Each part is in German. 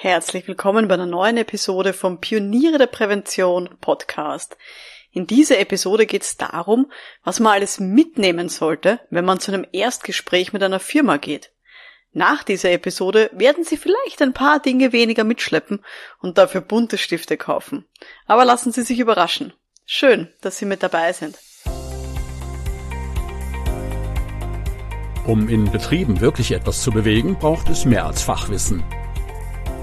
Herzlich willkommen bei einer neuen Episode vom Pioniere der Prävention Podcast. In dieser Episode geht es darum, was man alles mitnehmen sollte, wenn man zu einem Erstgespräch mit einer Firma geht. Nach dieser Episode werden Sie vielleicht ein paar Dinge weniger mitschleppen und dafür bunte Stifte kaufen. Aber lassen Sie sich überraschen. Schön, dass Sie mit dabei sind. Um in Betrieben wirklich etwas zu bewegen, braucht es mehr als Fachwissen.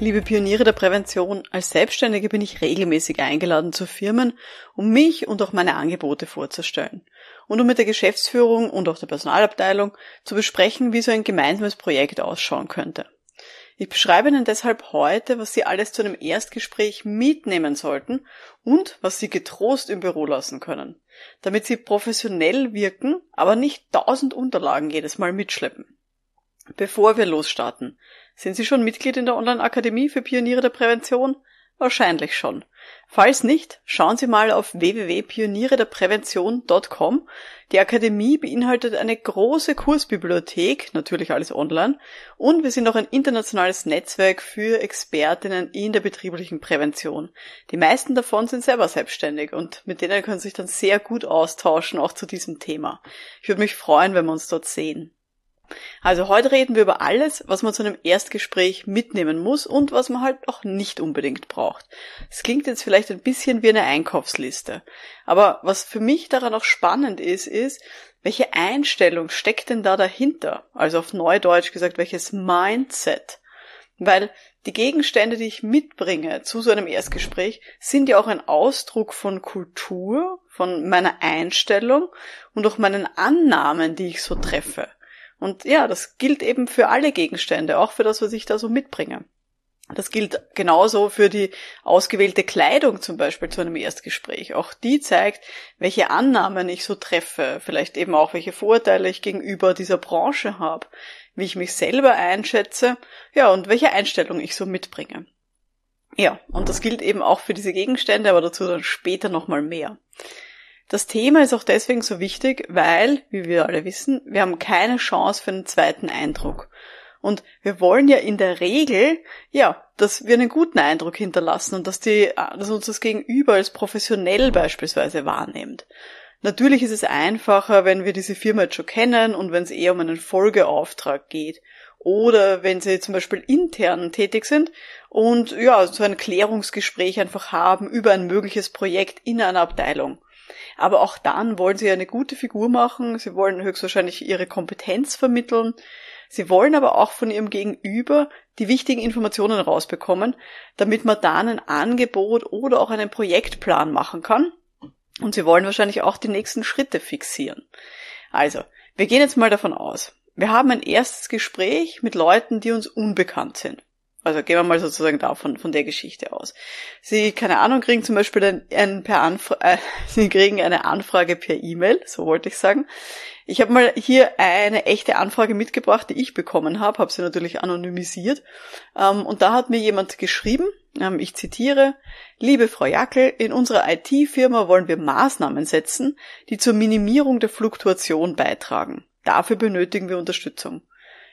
Liebe Pioniere der Prävention, als Selbstständige bin ich regelmäßig eingeladen zu Firmen, um mich und auch meine Angebote vorzustellen und um mit der Geschäftsführung und auch der Personalabteilung zu besprechen, wie so ein gemeinsames Projekt ausschauen könnte. Ich beschreibe Ihnen deshalb heute, was Sie alles zu einem Erstgespräch mitnehmen sollten und was Sie getrost im Büro lassen können, damit Sie professionell wirken, aber nicht tausend Unterlagen jedes Mal mitschleppen. Bevor wir losstarten, sind Sie schon Mitglied in der Online-Akademie für Pioniere der Prävention? Wahrscheinlich schon. Falls nicht, schauen Sie mal auf www.pionierederprävention.com. Die Akademie beinhaltet eine große Kursbibliothek, natürlich alles online, und wir sind auch ein internationales Netzwerk für Expertinnen in der betrieblichen Prävention. Die meisten davon sind selber selbstständig und mit denen können Sie sich dann sehr gut austauschen, auch zu diesem Thema. Ich würde mich freuen, wenn wir uns dort sehen. Also heute reden wir über alles, was man zu einem Erstgespräch mitnehmen muss und was man halt auch nicht unbedingt braucht. Es klingt jetzt vielleicht ein bisschen wie eine Einkaufsliste. Aber was für mich daran auch spannend ist, ist, welche Einstellung steckt denn da dahinter? Also auf Neudeutsch gesagt, welches Mindset? Weil die Gegenstände, die ich mitbringe zu so einem Erstgespräch, sind ja auch ein Ausdruck von Kultur, von meiner Einstellung und auch meinen Annahmen, die ich so treffe. Und ja, das gilt eben für alle Gegenstände, auch für das, was ich da so mitbringe. Das gilt genauso für die ausgewählte Kleidung zum Beispiel zu einem Erstgespräch. Auch die zeigt, welche Annahmen ich so treffe, vielleicht eben auch welche Vorteile ich gegenüber dieser Branche habe, wie ich mich selber einschätze, ja, und welche Einstellung ich so mitbringe. Ja, und das gilt eben auch für diese Gegenstände, aber dazu dann später nochmal mehr. Das Thema ist auch deswegen so wichtig, weil, wie wir alle wissen, wir haben keine Chance für einen zweiten Eindruck. Und wir wollen ja in der Regel, ja, dass wir einen guten Eindruck hinterlassen und dass die, dass uns das Gegenüber als professionell beispielsweise wahrnimmt. Natürlich ist es einfacher, wenn wir diese Firma jetzt schon kennen und wenn es eher um einen Folgeauftrag geht. Oder wenn sie zum Beispiel intern tätig sind und ja, so ein Klärungsgespräch einfach haben über ein mögliches Projekt in einer Abteilung. Aber auch dann wollen sie eine gute Figur machen, sie wollen höchstwahrscheinlich ihre Kompetenz vermitteln, sie wollen aber auch von ihrem Gegenüber die wichtigen Informationen rausbekommen, damit man dann ein Angebot oder auch einen Projektplan machen kann. Und sie wollen wahrscheinlich auch die nächsten Schritte fixieren. Also, wir gehen jetzt mal davon aus. Wir haben ein erstes Gespräch mit Leuten, die uns unbekannt sind. Also gehen wir mal sozusagen davon von der Geschichte aus. Sie, keine Ahnung, kriegen zum Beispiel ein, ein per Anfra äh, Sie kriegen eine Anfrage per E-Mail, so wollte ich sagen. Ich habe mal hier eine echte Anfrage mitgebracht, die ich bekommen habe, habe sie natürlich anonymisiert. Ähm, und da hat mir jemand geschrieben, ähm, ich zitiere, Liebe Frau Jackel, in unserer IT-Firma wollen wir Maßnahmen setzen, die zur Minimierung der Fluktuation beitragen. Dafür benötigen wir Unterstützung.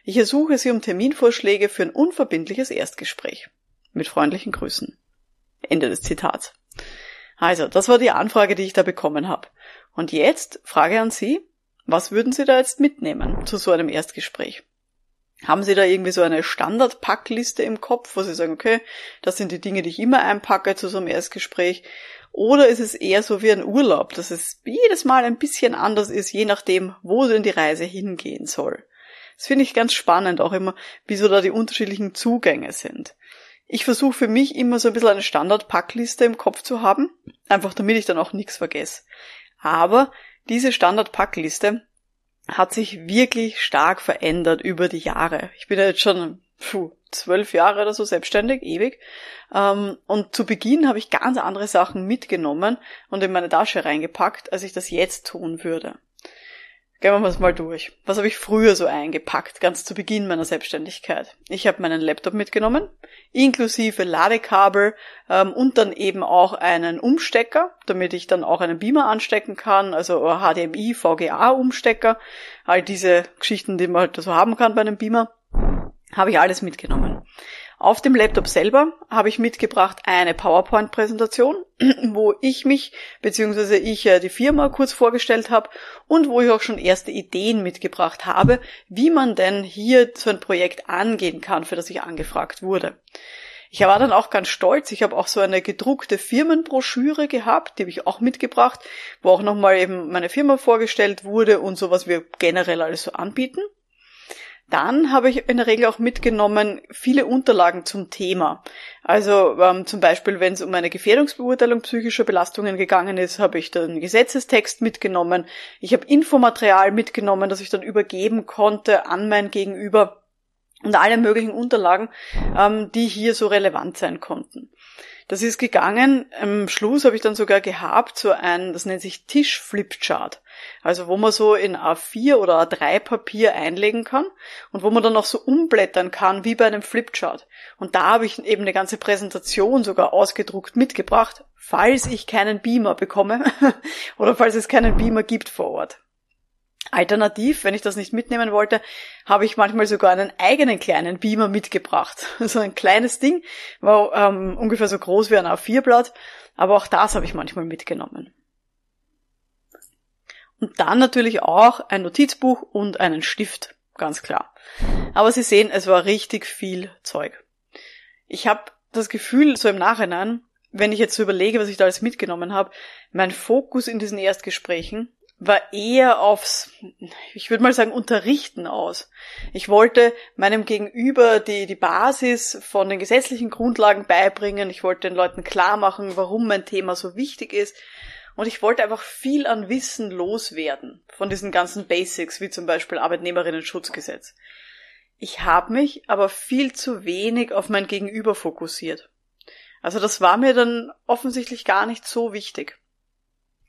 Ich ersuche Sie um Terminvorschläge für ein unverbindliches Erstgespräch. Mit freundlichen Grüßen. Ende des Zitats. Also, das war die Anfrage, die ich da bekommen habe. Und jetzt Frage an Sie, was würden Sie da jetzt mitnehmen zu so einem Erstgespräch? Haben Sie da irgendwie so eine Standardpackliste im Kopf, wo Sie sagen, okay, das sind die Dinge, die ich immer einpacke zu so einem Erstgespräch? Oder ist es eher so wie ein Urlaub, dass es jedes Mal ein bisschen anders ist, je nachdem, wo denn die Reise hingehen soll? Das finde ich ganz spannend auch immer, wie so da die unterschiedlichen Zugänge sind. Ich versuche für mich immer so ein bisschen eine Standardpackliste im Kopf zu haben, einfach damit ich dann auch nichts vergesse. Aber diese Standardpackliste hat sich wirklich stark verändert über die Jahre. Ich bin ja jetzt schon puh, zwölf Jahre oder so selbstständig, ewig. Ähm, und zu Beginn habe ich ganz andere Sachen mitgenommen und in meine Tasche reingepackt, als ich das jetzt tun würde. Gehen wir es mal durch. Was habe ich früher so eingepackt, ganz zu Beginn meiner Selbstständigkeit? Ich habe meinen Laptop mitgenommen, inklusive Ladekabel ähm, und dann eben auch einen Umstecker, damit ich dann auch einen Beamer anstecken kann, also HDMI, VGA-Umstecker, all diese Geschichten, die man halt so haben kann bei einem Beamer, habe ich alles mitgenommen. Auf dem Laptop selber habe ich mitgebracht eine PowerPoint-Präsentation, wo ich mich bzw. ich äh, die Firma kurz vorgestellt habe und wo ich auch schon erste Ideen mitgebracht habe, wie man denn hier so ein Projekt angehen kann, für das ich angefragt wurde. Ich war dann auch ganz stolz. Ich habe auch so eine gedruckte Firmenbroschüre gehabt, die habe ich auch mitgebracht, wo auch nochmal eben meine Firma vorgestellt wurde und so, was wir generell alles so anbieten. Dann habe ich in der Regel auch mitgenommen viele Unterlagen zum Thema. Also ähm, zum Beispiel, wenn es um eine Gefährdungsbeurteilung psychischer Belastungen gegangen ist, habe ich dann Gesetzestext mitgenommen. Ich habe Infomaterial mitgenommen, das ich dann übergeben konnte an mein Gegenüber und alle möglichen Unterlagen, ähm, die hier so relevant sein konnten. Das ist gegangen. Am Schluss habe ich dann sogar gehabt so ein, das nennt sich Tisch-Flipchart. Also wo man so in A4 oder A3 Papier einlegen kann und wo man dann auch so umblättern kann wie bei einem Flipchart. Und da habe ich eben eine ganze Präsentation sogar ausgedruckt mitgebracht, falls ich keinen Beamer bekomme oder falls es keinen Beamer gibt vor Ort. Alternativ, wenn ich das nicht mitnehmen wollte, habe ich manchmal sogar einen eigenen kleinen Beamer mitgebracht. So ein kleines Ding, war ähm, ungefähr so groß wie ein A4-Blatt, aber auch das habe ich manchmal mitgenommen. Und dann natürlich auch ein Notizbuch und einen Stift, ganz klar. Aber Sie sehen, es war richtig viel Zeug. Ich habe das Gefühl, so im Nachhinein, wenn ich jetzt so überlege, was ich da alles mitgenommen habe, mein Fokus in diesen Erstgesprächen war eher aufs, ich würde mal sagen, Unterrichten aus. Ich wollte meinem Gegenüber die, die Basis von den gesetzlichen Grundlagen beibringen. Ich wollte den Leuten klar machen, warum mein Thema so wichtig ist. Und ich wollte einfach viel an Wissen loswerden von diesen ganzen Basics, wie zum Beispiel Arbeitnehmerinnen-Schutzgesetz. Ich habe mich aber viel zu wenig auf mein Gegenüber fokussiert. Also das war mir dann offensichtlich gar nicht so wichtig.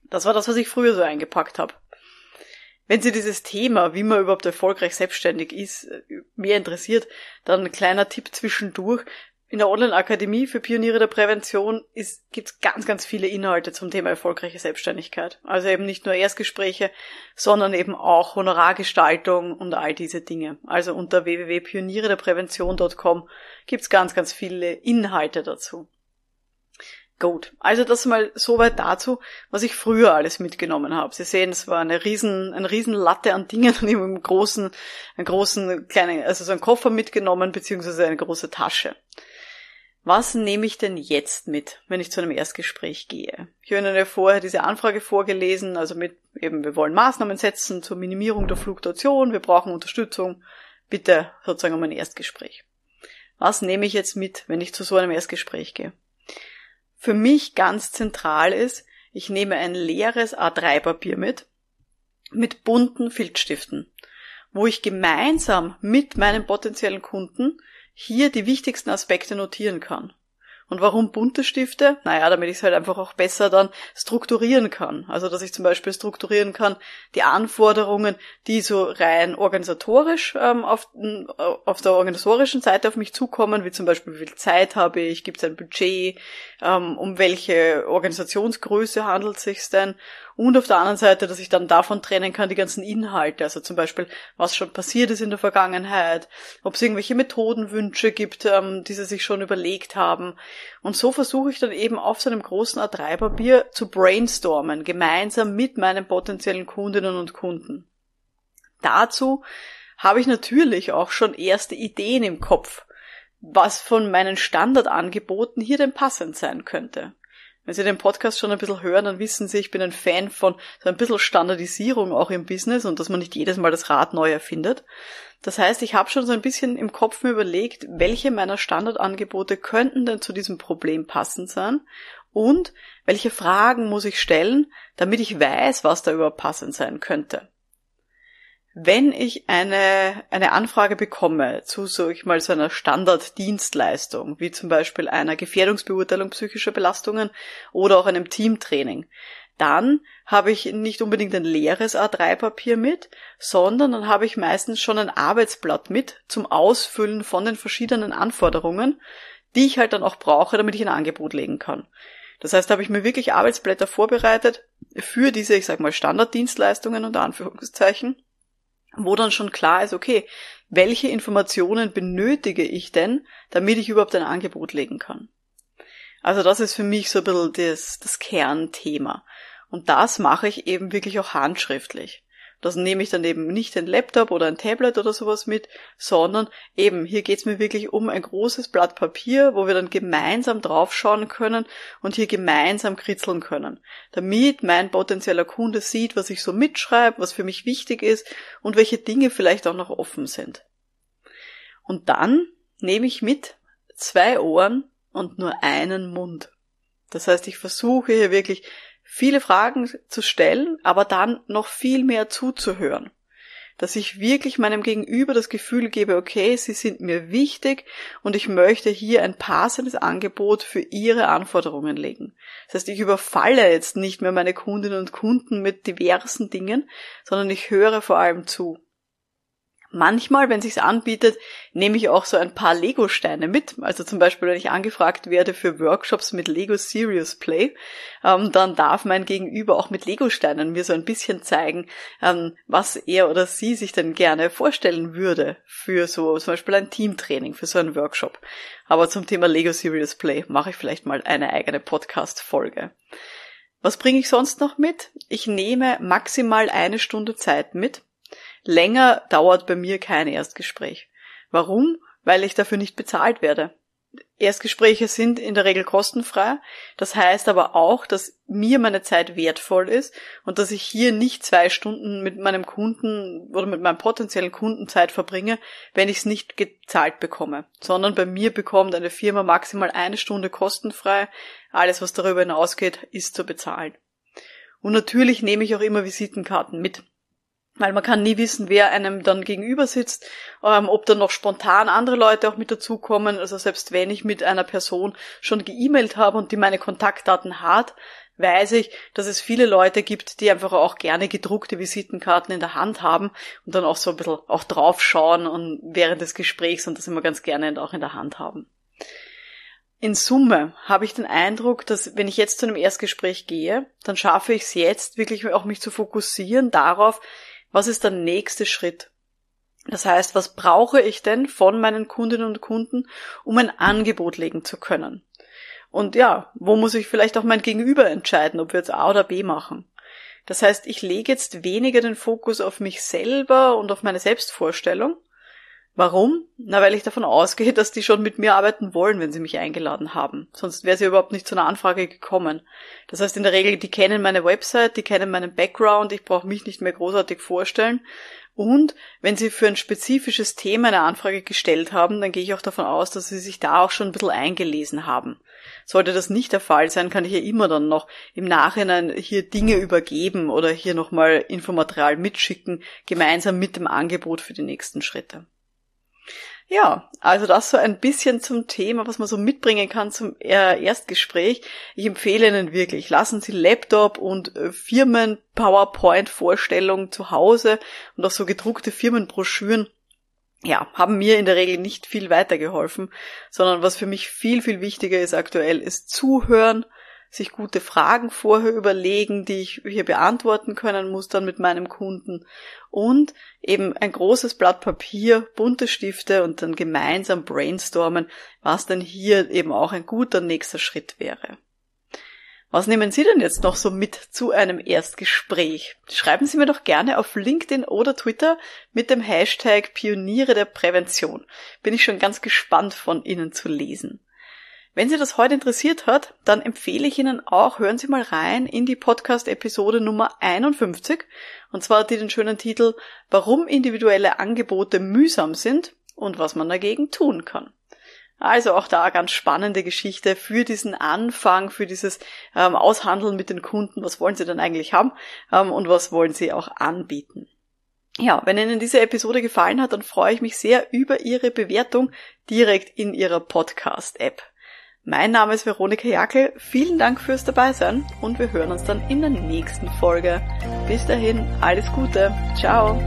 Das war das, was ich früher so eingepackt habe. Wenn Sie dieses Thema, wie man überhaupt erfolgreich selbstständig ist, mehr interessiert, dann ein kleiner Tipp zwischendurch. In der Online-Akademie für Pioniere der Prävention gibt es ganz, ganz viele Inhalte zum Thema erfolgreiche Selbstständigkeit. Also eben nicht nur Erstgespräche, sondern eben auch Honorargestaltung und all diese Dinge. Also unter www.pionierederprävention.com gibt es ganz, ganz viele Inhalte dazu. Gut, also das mal soweit dazu, was ich früher alles mitgenommen habe. Sie sehen, es war eine riesen, eine riesen Latte an Dingen und ich habe einen großen, einen großen kleinen, also so einen Koffer mitgenommen, beziehungsweise eine große Tasche. Was nehme ich denn jetzt mit, wenn ich zu einem Erstgespräch gehe? Ich habe Ihnen ja vorher diese Anfrage vorgelesen, also mit eben, wir wollen Maßnahmen setzen zur Minimierung der Fluktuation, wir brauchen Unterstützung, bitte sozusagen um ein Erstgespräch. Was nehme ich jetzt mit, wenn ich zu so einem Erstgespräch gehe? Für mich ganz zentral ist, ich nehme ein leeres A3-Papier mit, mit bunten Filzstiften, wo ich gemeinsam mit meinen potenziellen Kunden hier die wichtigsten Aspekte notieren kann. Und warum bunte Stifte? Naja, damit ich es halt einfach auch besser dann strukturieren kann. Also, dass ich zum Beispiel strukturieren kann, die Anforderungen, die so rein organisatorisch ähm, auf, äh, auf der organisatorischen Seite auf mich zukommen, wie zum Beispiel, wie viel Zeit habe ich, gibt es ein Budget, ähm, um welche Organisationsgröße handelt es sich denn und auf der anderen Seite, dass ich dann davon trennen kann, die ganzen Inhalte, also zum Beispiel, was schon passiert ist in der Vergangenheit, ob es irgendwelche Methodenwünsche gibt, ähm, die sie sich schon überlegt haben. Und so versuche ich dann eben auf so einem großen A3-Papier zu brainstormen, gemeinsam mit meinen potenziellen Kundinnen und Kunden. Dazu habe ich natürlich auch schon erste Ideen im Kopf, was von meinen Standardangeboten hier denn passend sein könnte. Wenn Sie den Podcast schon ein bisschen hören, dann wissen Sie, ich bin ein Fan von so ein bisschen Standardisierung auch im Business und dass man nicht jedes Mal das Rad neu erfindet. Das heißt, ich habe schon so ein bisschen im Kopf mir überlegt, welche meiner Standardangebote könnten denn zu diesem Problem passend sein und welche Fragen muss ich stellen, damit ich weiß, was da überhaupt passend sein könnte. Wenn ich eine, eine Anfrage bekomme zu, so ich mal, so einer Standarddienstleistung, wie zum Beispiel einer Gefährdungsbeurteilung psychischer Belastungen oder auch einem Teamtraining, dann habe ich nicht unbedingt ein leeres A3-Papier mit, sondern dann habe ich meistens schon ein Arbeitsblatt mit zum Ausfüllen von den verschiedenen Anforderungen, die ich halt dann auch brauche, damit ich ein Angebot legen kann. Das heißt, da habe ich mir wirklich Arbeitsblätter vorbereitet für diese, ich sag mal, Standarddienstleistungen unter Anführungszeichen, wo dann schon klar ist, okay, welche Informationen benötige ich denn, damit ich überhaupt ein Angebot legen kann. Also das ist für mich so ein bisschen das, das Kernthema. Und das mache ich eben wirklich auch handschriftlich. Das nehme ich dann eben nicht ein Laptop oder ein Tablet oder sowas mit, sondern eben hier geht's mir wirklich um ein großes Blatt Papier, wo wir dann gemeinsam draufschauen können und hier gemeinsam kritzeln können, damit mein potenzieller Kunde sieht, was ich so mitschreibe, was für mich wichtig ist und welche Dinge vielleicht auch noch offen sind. Und dann nehme ich mit zwei Ohren und nur einen Mund. Das heißt, ich versuche hier wirklich viele Fragen zu stellen, aber dann noch viel mehr zuzuhören. Dass ich wirklich meinem Gegenüber das Gefühl gebe, okay, sie sind mir wichtig und ich möchte hier ein passendes Angebot für ihre Anforderungen legen. Das heißt, ich überfalle jetzt nicht mehr meine Kundinnen und Kunden mit diversen Dingen, sondern ich höre vor allem zu. Manchmal, wenn sich's anbietet, nehme ich auch so ein paar Lego-Steine mit. Also zum Beispiel, wenn ich angefragt werde für Workshops mit Lego Serious Play, ähm, dann darf mein Gegenüber auch mit Lego-Steinen mir so ein bisschen zeigen, ähm, was er oder sie sich denn gerne vorstellen würde für so zum Beispiel ein Teamtraining, für so einen Workshop. Aber zum Thema Lego Serious Play mache ich vielleicht mal eine eigene Podcast-Folge. Was bringe ich sonst noch mit? Ich nehme maximal eine Stunde Zeit mit Länger dauert bei mir kein Erstgespräch. Warum? Weil ich dafür nicht bezahlt werde. Erstgespräche sind in der Regel kostenfrei. Das heißt aber auch, dass mir meine Zeit wertvoll ist und dass ich hier nicht zwei Stunden mit meinem Kunden oder mit meinem potenziellen Kunden Zeit verbringe, wenn ich es nicht gezahlt bekomme. Sondern bei mir bekommt eine Firma maximal eine Stunde kostenfrei. Alles, was darüber hinausgeht, ist zu bezahlen. Und natürlich nehme ich auch immer Visitenkarten mit weil man kann nie wissen, wer einem dann gegenüber sitzt, ähm, ob dann noch spontan andere Leute auch mit dazukommen. Also selbst wenn ich mit einer Person schon geemailt habe und die meine Kontaktdaten hat, weiß ich, dass es viele Leute gibt, die einfach auch gerne gedruckte Visitenkarten in der Hand haben und dann auch so ein bisschen auch draufschauen und während des Gesprächs und das immer ganz gerne auch in der Hand haben. In Summe habe ich den Eindruck, dass wenn ich jetzt zu einem Erstgespräch gehe, dann schaffe ich es jetzt wirklich auch mich zu fokussieren darauf, was ist der nächste Schritt? Das heißt, was brauche ich denn von meinen Kundinnen und Kunden, um ein Angebot legen zu können? Und ja, wo muss ich vielleicht auch mein Gegenüber entscheiden, ob wir jetzt A oder B machen? Das heißt, ich lege jetzt weniger den Fokus auf mich selber und auf meine Selbstvorstellung, Warum? Na, weil ich davon ausgehe, dass die schon mit mir arbeiten wollen, wenn sie mich eingeladen haben. Sonst wäre sie überhaupt nicht zu einer Anfrage gekommen. Das heißt, in der Regel, die kennen meine Website, die kennen meinen Background, ich brauche mich nicht mehr großartig vorstellen. Und wenn sie für ein spezifisches Thema eine Anfrage gestellt haben, dann gehe ich auch davon aus, dass sie sich da auch schon ein bisschen eingelesen haben. Sollte das nicht der Fall sein, kann ich ja immer dann noch im Nachhinein hier Dinge übergeben oder hier nochmal Infomaterial mitschicken, gemeinsam mit dem Angebot für die nächsten Schritte. Ja, also das so ein bisschen zum Thema, was man so mitbringen kann zum äh, Erstgespräch. Ich empfehle Ihnen wirklich, lassen Sie Laptop und äh, Firmen-PowerPoint-Vorstellungen zu Hause und auch so gedruckte Firmenbroschüren ja, haben mir in der Regel nicht viel weitergeholfen, sondern was für mich viel, viel wichtiger ist aktuell, ist zuhören, sich gute Fragen vorher überlegen, die ich hier beantworten können muss dann mit meinem Kunden und eben ein großes Blatt Papier, bunte Stifte und dann gemeinsam brainstormen, was denn hier eben auch ein guter nächster Schritt wäre. Was nehmen Sie denn jetzt noch so mit zu einem Erstgespräch? Schreiben Sie mir doch gerne auf LinkedIn oder Twitter mit dem Hashtag Pioniere der Prävention. Bin ich schon ganz gespannt von Ihnen zu lesen. Wenn Sie das heute interessiert hat, dann empfehle ich Ihnen auch, hören Sie mal rein in die Podcast-Episode Nummer 51. Und zwar hat die den schönen Titel Warum individuelle Angebote mühsam sind und was man dagegen tun kann. Also auch da ganz spannende Geschichte für diesen Anfang, für dieses ähm, Aushandeln mit den Kunden. Was wollen Sie denn eigentlich haben ähm, und was wollen Sie auch anbieten? Ja, wenn Ihnen diese Episode gefallen hat, dann freue ich mich sehr über Ihre Bewertung direkt in Ihrer Podcast-App. Mein Name ist Veronika Jackel. Vielen Dank fürs Dabeisein und wir hören uns dann in der nächsten Folge. Bis dahin, alles Gute. Ciao.